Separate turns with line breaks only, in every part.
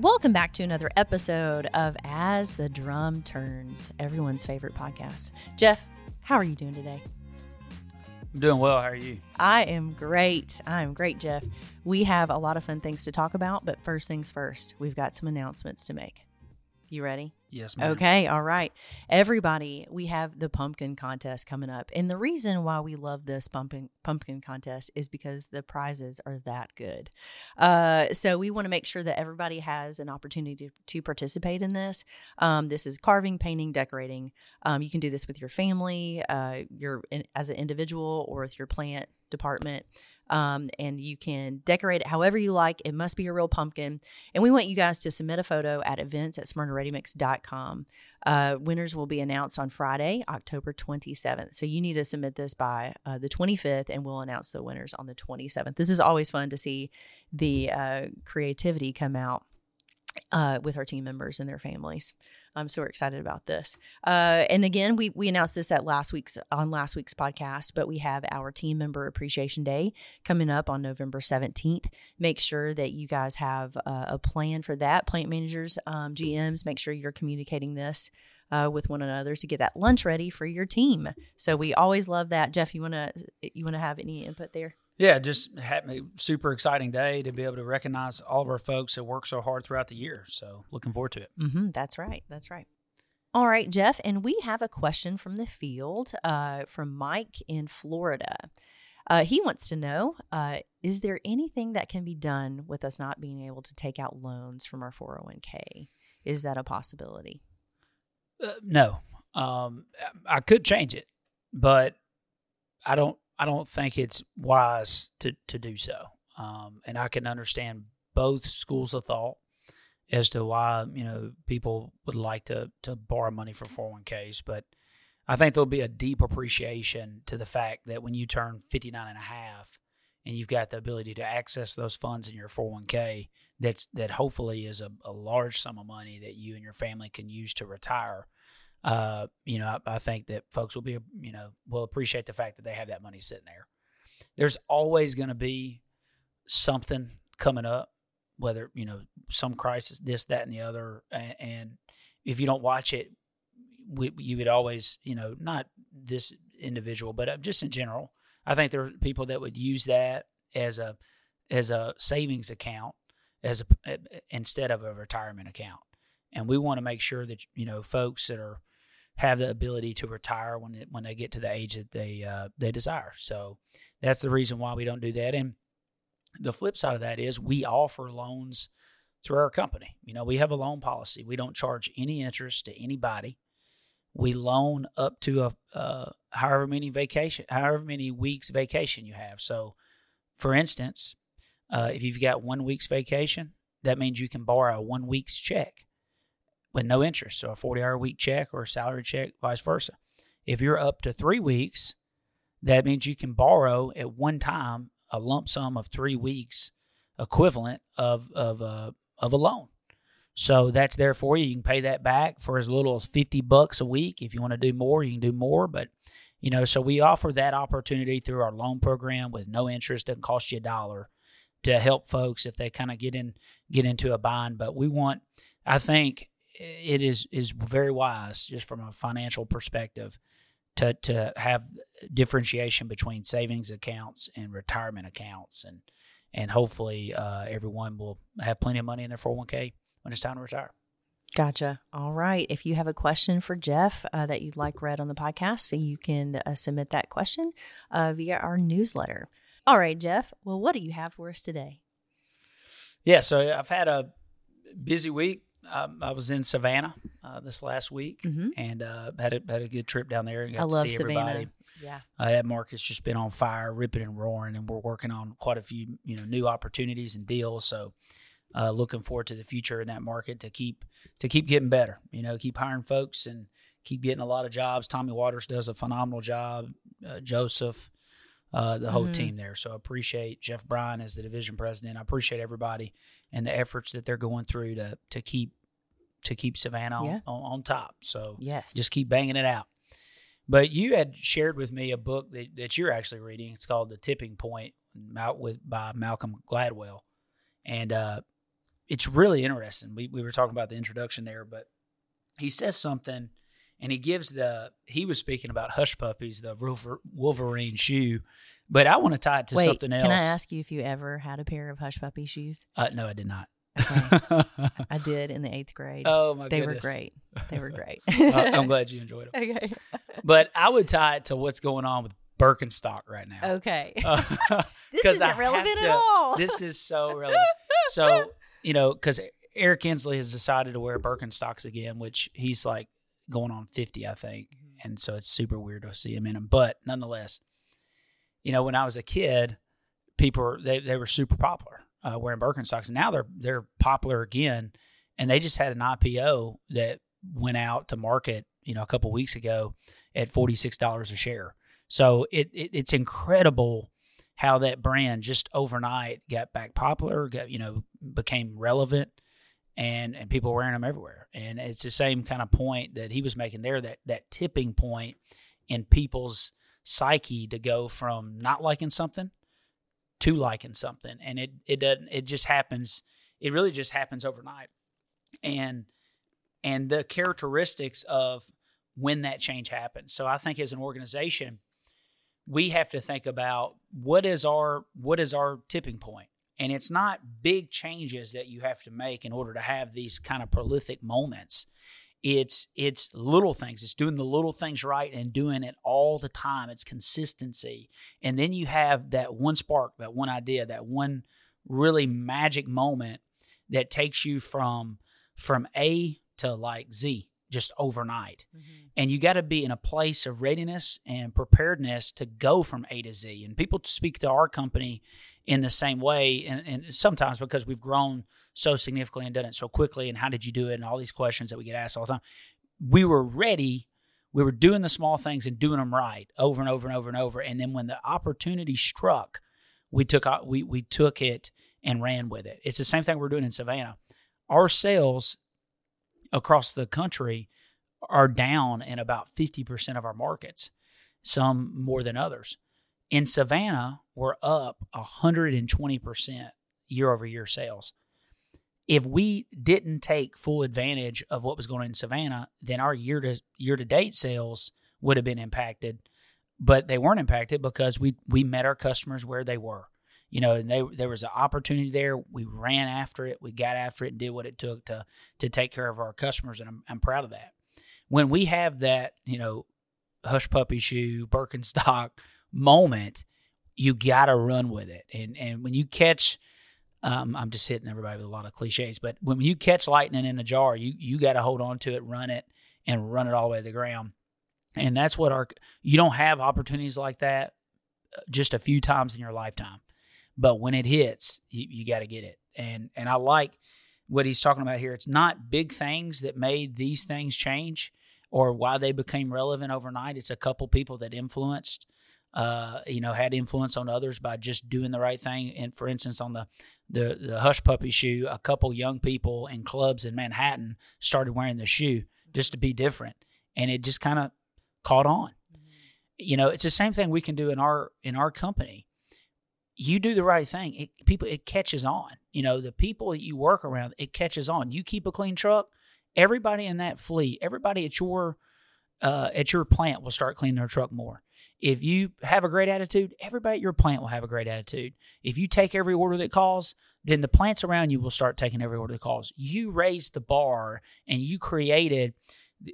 Welcome back to another episode of As the Drum Turns, everyone's favorite podcast. Jeff, how are you doing today?
I'm doing well. How are you?
I am great. I am great, Jeff. We have a lot of fun things to talk about, but first things first, we've got some announcements to make. You ready?
Yes, ma'am.
Okay, all right. Everybody, we have the pumpkin contest coming up. And the reason why we love this pumpkin pumpkin contest is because the prizes are that good. Uh, so we want to make sure that everybody has an opportunity to, to participate in this. Um, this is carving, painting, decorating. Um, you can do this with your family, uh, your in, as an individual, or with your plant department. Um, and you can decorate it however you like. It must be a real pumpkin. And we want you guys to submit a photo at events at smyrnareadymix.com. Uh, winners will be announced on Friday, October 27th. So you need to submit this by uh, the 25th, and we'll announce the winners on the 27th. This is always fun to see the uh, creativity come out uh, with our team members and their families. Um, so we're excited about this. Uh, and again, we we announced this at last week's on last week's podcast, but we have our team member appreciation day coming up on November seventeenth. Make sure that you guys have uh, a plan for that. Plant managers, um, GMs, make sure you're communicating this. Uh, with one another to get that lunch ready for your team. So we always love that. Jeff, you wanna you wanna have any input there?
Yeah, just happy, super exciting day to be able to recognize all of our folks that work so hard throughout the year. So looking forward to it.
Mm-hmm, that's right. That's right. All right, Jeff, and we have a question from the field uh, from Mike in Florida. Uh, he wants to know uh, Is there anything that can be done with us not being able to take out loans from our 401k? Is that a possibility?
Uh, no, um, I could change it, but I don't. I don't think it's wise to to do so. Um, and I can understand both schools of thought as to why you know people would like to to borrow money for 401ks, but I think there'll be a deep appreciation to the fact that when you turn 59 and a half and you've got the ability to access those funds in your 401k that's that hopefully is a, a large sum of money that you and your family can use to retire uh, you know, I, I, think that folks will be, you know, will appreciate the fact that they have that money sitting there. There's always going to be something coming up, whether you know some crisis, this, that, and the other, and, and if you don't watch it, we, you would always, you know, not this individual, but uh, just in general, I think there are people that would use that as a as a savings account as a instead of a retirement account. And we want to make sure that you know folks that are have the ability to retire when it, when they get to the age that they uh, they desire. So that's the reason why we don't do that. And the flip side of that is we offer loans through our company. You know, we have a loan policy. We don't charge any interest to anybody. We loan up to a uh, however many vacation, however many weeks vacation you have. So, for instance, uh, if you've got one week's vacation, that means you can borrow one week's check with no interest. So a 40 hour week check or a salary check, vice versa. If you're up to three weeks, that means you can borrow at one time a lump sum of three weeks equivalent of, of, a, uh, of a loan. So that's there for you. You can pay that back for as little as 50 bucks a week. If you want to do more, you can do more. But, you know, so we offer that opportunity through our loan program with no interest. Doesn't cost you a dollar to help folks if they kind of get in, get into a bind. But we want, I think it is is very wise just from a financial perspective to to have differentiation between savings accounts and retirement accounts and and hopefully uh, everyone will have plenty of money in their 401k when it's time to retire.
Gotcha. All right. If you have a question for Jeff uh, that you'd like read on the podcast, so you can uh, submit that question uh, via our newsletter. All right, Jeff. Well, what do you have for us today?
Yeah. So I've had a busy week um, I was in Savannah uh, this last week mm-hmm. and uh, had a had a good trip down there.
Got I love Savannah. Everybody. Yeah, uh,
that market's just been on fire, ripping and roaring, and we're working on quite a few you know new opportunities and deals. So, uh, looking forward to the future in that market to keep to keep getting better. You know, keep hiring folks and keep getting a lot of jobs. Tommy Waters does a phenomenal job. Uh, Joseph. Uh, the whole mm-hmm. team there. So I appreciate Jeff Bryan as the division president. I appreciate everybody and the efforts that they're going through to to keep to keep Savannah yeah. on, on, top. So
yes,
just keep banging it out. But you had shared with me a book that, that you're actually reading. It's called The Tipping Point, out with by Malcolm Gladwell, and uh, it's really interesting. We we were talking about the introduction there, but he says something, and he gives the he was speaking about hush puppies, the Wolverine shoe, but I want to tie it to
Wait,
something else.
Can I ask you if you ever had a pair of hush puppy shoes?
Uh, no, I did not.
Okay. I did in the eighth grade.
oh my
they
goodness,
were great. They were great.
I- I'm glad you enjoyed them.
okay.
But I would tie it to what's going on with Birkenstock right now.
Okay.
Uh,
this isn't
have
relevant
to-
at all.
this is so relevant. So you know, because Eric Kinsley has decided to wear Birkenstocks again, which he's like going on fifty, I think, and so it's super weird to see him in them. But nonetheless, you know, when I was a kid, people they they were super popular uh, wearing Birkenstocks, and now they're they're popular again. And they just had an IPO that went out to market, you know, a couple weeks ago at forty six dollars a share. So it, it it's incredible how that brand just overnight got back popular, got you know became relevant, and and people wearing them everywhere. And it's the same kind of point that he was making there that that tipping point in people's psyche to go from not liking something to liking something, and it it doesn't it just happens. It really just happens overnight, and and the characteristics of when that change happens. So I think as an organization we have to think about what is our what is our tipping point and it's not big changes that you have to make in order to have these kind of prolific moments. It's it's little things. It's doing the little things right and doing it all the time. It's consistency. And then you have that one spark that one idea that one really magic moment that takes you from from a to like z just overnight mm-hmm. and you got to be in a place of readiness and preparedness to go from A to Z. And people speak to our company in the same way, and, and sometimes because we've grown so significantly and done it so quickly, and how did you do it, and all these questions that we get asked all the time. We were ready. We were doing the small things and doing them right over and over and over and over. And then when the opportunity struck, we took we we took it and ran with it. It's the same thing we're doing in Savannah. Our sales across the country are down in about 50% of our markets, some more than others. In Savannah, we're up 120% year over year sales. If we didn't take full advantage of what was going on in Savannah, then our year to year to date sales would have been impacted, but they weren't impacted because we we met our customers where they were. You know, and they, there was an opportunity there. We ran after it. We got after it and did what it took to to take care of our customers, and I'm, I'm proud of that when we have that, you know, hush puppy shoe, Birkenstock moment, you got to run with it. And and when you catch, um, I'm just hitting everybody with a lot of cliches, but when you catch lightning in a jar, you you got to hold on to it, run it, and run it all the way to the ground. And that's what our you don't have opportunities like that uh, just a few times in your lifetime, but when it hits, you, you got to get it. And and I like what he's talking about here. It's not big things that made these things change or why they became relevant overnight. It's a couple people that influenced, uh, you know, had influence on others by just doing the right thing. And for instance, on the the, the hush puppy shoe, a couple young people in clubs in Manhattan started wearing the shoe just to be different, and it just kind of caught on. You know, it's the same thing we can do in our in our company. You do the right thing, it, people it catches on. You know, the people that you work around, it catches on. You keep a clean truck, everybody in that fleet, everybody at your uh, at your plant will start cleaning their truck more. If you have a great attitude, everybody at your plant will have a great attitude. If you take every order that calls, then the plants around you will start taking every order that calls. You raised the bar and you created.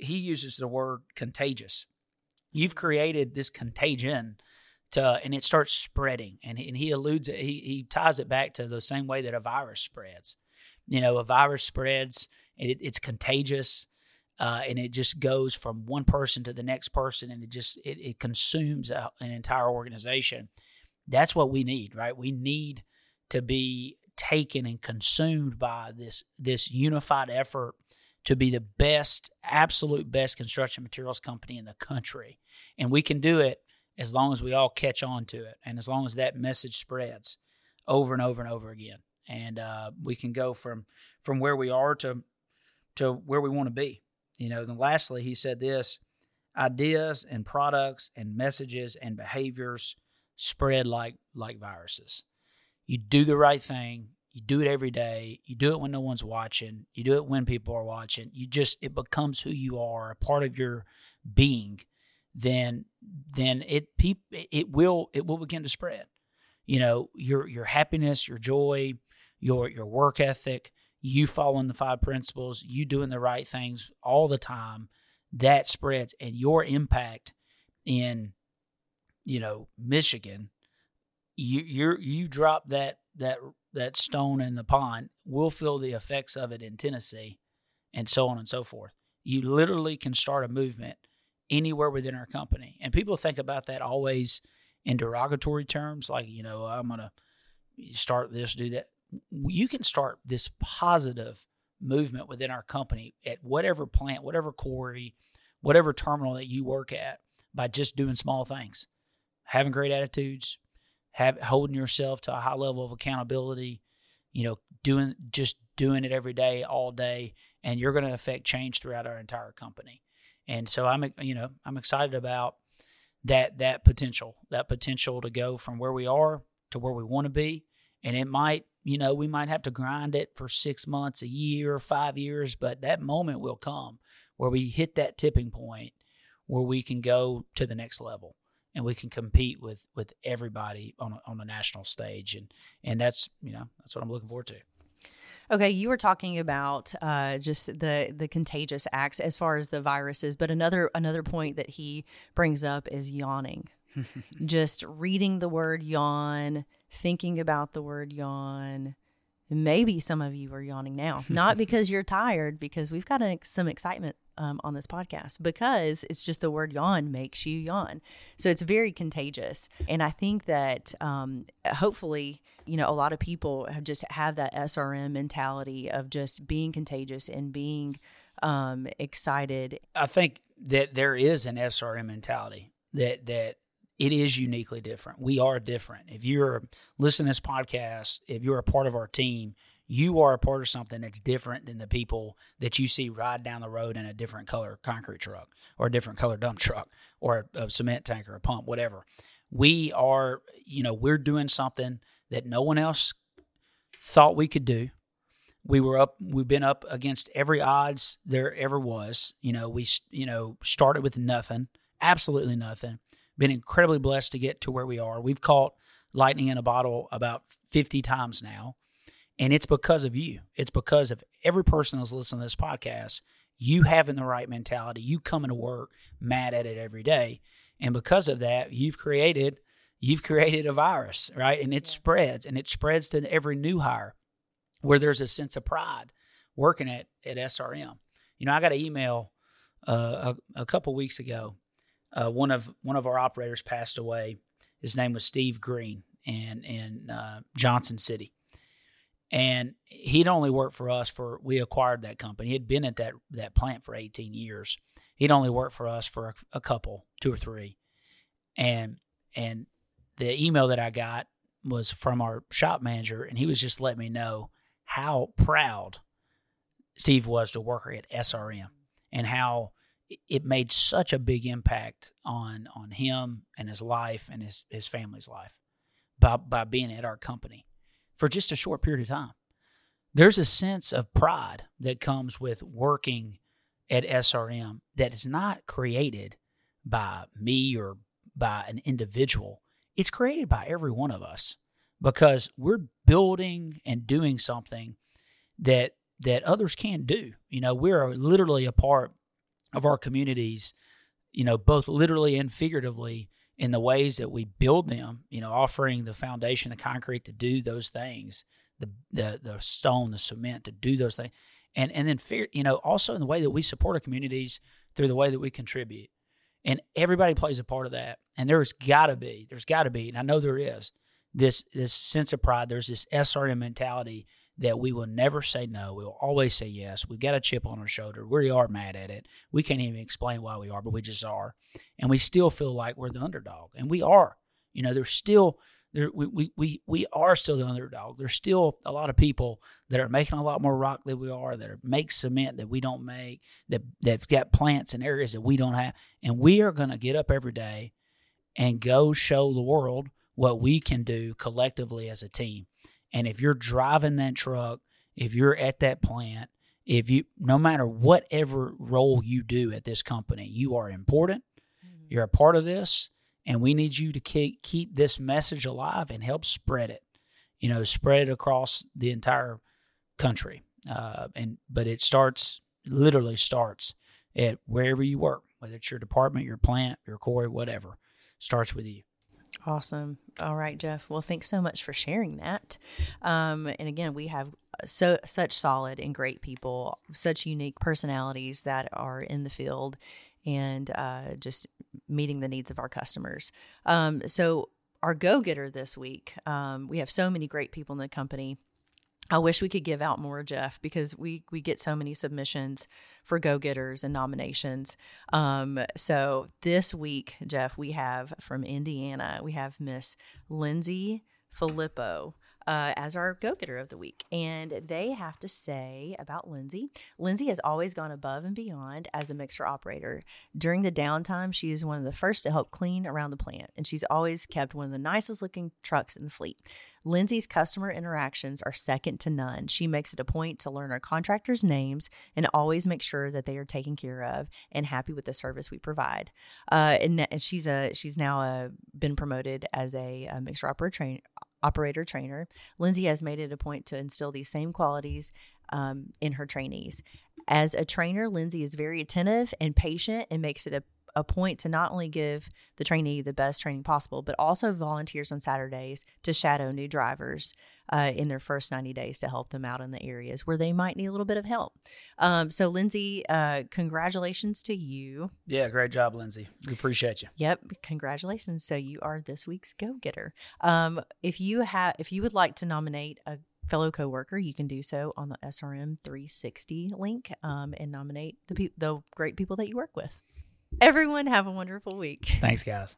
He uses the word contagious. You've created this contagion to, and it starts spreading. And, and he alludes it. He he ties it back to the same way that a virus spreads. You know, a virus spreads it, it's contagious uh, and it just goes from one person to the next person and it just it, it consumes a, an entire organization that's what we need right we need to be taken and consumed by this this unified effort to be the best absolute best construction materials company in the country and we can do it as long as we all catch on to it and as long as that message spreads over and over and over again and uh, we can go from from where we are to to where we want to be. You know, then lastly, he said this ideas and products and messages and behaviors spread like like viruses. You do the right thing, You do it every day. You do it when no one's watching. You do it when people are watching. You just it becomes who you are, a part of your being. Then then it peop, it will it will begin to spread. You know your your happiness, your joy, your your work ethic, you following the five principles, you doing the right things all the time. That spreads, and your impact in you know Michigan, you you you drop that that that stone in the pond, we'll feel the effects of it in Tennessee, and so on and so forth. You literally can start a movement anywhere within our company, and people think about that always in derogatory terms, like you know I'm gonna start this, do that. You can start this positive movement within our company at whatever plant, whatever quarry, whatever terminal that you work at by just doing small things, having great attitudes, have holding yourself to a high level of accountability, you know, doing just doing it every day, all day, and you're going to affect change throughout our entire company. And so I'm, you know, I'm excited about that that potential, that potential to go from where we are to where we want to be, and it might, you know, we might have to grind it for six months, a year, five years, but that moment will come where we hit that tipping point where we can go to the next level and we can compete with with everybody on a, on a national stage and and that's you know that's what I'm looking forward to.
Okay, you were talking about uh, just the the contagious acts as far as the viruses, but another another point that he brings up is yawning. just reading the word yawn, thinking about the word yawn. Maybe some of you are yawning now, not because you're tired, because we've got an, some excitement um, on this podcast because it's just the word yawn makes you yawn. So it's very contagious. And I think that um, hopefully, you know, a lot of people have just have that SRM mentality of just being contagious and being um, excited.
I think that there is an SRM mentality that, that, it is uniquely different. We are different. If you're listening to this podcast, if you're a part of our team, you are a part of something that's different than the people that you see ride down the road in a different color concrete truck or a different color dump truck or a, a cement tank or a pump, whatever. We are, you know, we're doing something that no one else thought we could do. We were up, we've been up against every odds there ever was. You know, we, you know, started with nothing, absolutely nothing. Been incredibly blessed to get to where we are. We've caught lightning in a bottle about 50 times now. And it's because of you. It's because of every person that's listening to this podcast, you having the right mentality, you coming to work mad at it every day. And because of that, you've created you've created a virus, right? And it spreads and it spreads to every new hire where there's a sense of pride working at, at SRM. You know, I got an email uh, a, a couple weeks ago. Uh, one of one of our operators passed away. His name was Steve Green, and in uh, Johnson City and he'd only worked for us for we acquired that company. He'd been at that that plant for 18 years. He'd only worked for us for a, a couple, two or three, and and the email that I got was from our shop manager, and he was just letting me know how proud Steve was to work at SRM and how it made such a big impact on on him and his life and his his family's life by by being at our company for just a short period of time. There's a sense of pride that comes with working at SRM that is not created by me or by an individual. It's created by every one of us because we're building and doing something that that others can't do. You know, we're literally a part of our communities, you know, both literally and figuratively in the ways that we build them, you know, offering the foundation, the concrete to do those things, the the the stone, the cement to do those things, and and then fear, you know, also in the way that we support our communities through the way that we contribute, and everybody plays a part of that. And there's got to be, there's got to be, and I know there is this this sense of pride. There's this SRM mentality that we will never say no. We'll always say yes. We've got a chip on our shoulder. We are mad at it. We can't even explain why we are, but we just are. And we still feel like we're the underdog. And we are. You know, there's still there we, we, we, we are still the underdog. There's still a lot of people that are making a lot more rock than we are, that are, make cement that we don't make, that that've got plants in areas that we don't have. And we are gonna get up every day and go show the world what we can do collectively as a team And if you're driving that truck, if you're at that plant, if you, no matter whatever role you do at this company, you are important.
Mm-hmm.
You're a part of this, and we need you to keep, keep this message alive and help spread it. You know, spread it across the entire country. Uh, and but it starts literally starts at wherever you work, whether it's your department, your plant, your core, whatever, starts with you.
Awesome. All right, Jeff. Well, thanks so much for sharing that. Um, and again, we have so such solid and great people, such unique personalities that are in the field and uh, just meeting the needs of our customers. Um, so, our go getter this week, um, we have so many great people in the company. I wish we could give out more, Jeff, because we we get so many submissions for go getters and nominations. Um, so this week, Jeff, we have from Indiana, we have Miss Lindsay Filippo. Uh, as our go getter of the week. And they have to say about Lindsay Lindsay has always gone above and beyond as a mixer operator. During the downtime, she is one of the first to help clean around the plant, and she's always kept one of the nicest looking trucks in the fleet. Lindsay's customer interactions are second to none. She makes it a point to learn our contractors' names and always make sure that they are taken care of and happy with the service we provide. Uh, and, and she's a she's now a, been promoted as a, a mixer operator train, operator trainer. Lindsay has made it a point to instill these same qualities um, in her trainees. As a trainer, Lindsay is very attentive and patient and makes it a a point to not only give the trainee the best training possible, but also volunteers on Saturdays to shadow new drivers uh, in their first 90 days to help them out in the areas where they might need a little bit of help. Um, so, Lindsay, uh, congratulations to you.
Yeah, great job, Lindsay. We appreciate you.
Yep, congratulations. So you are this week's go getter. Um, if you have, if you would like to nominate a fellow coworker, you can do so on the SRM 360 link um, and nominate the pe- the great people that you work with. Everyone have a wonderful week.
Thanks, guys.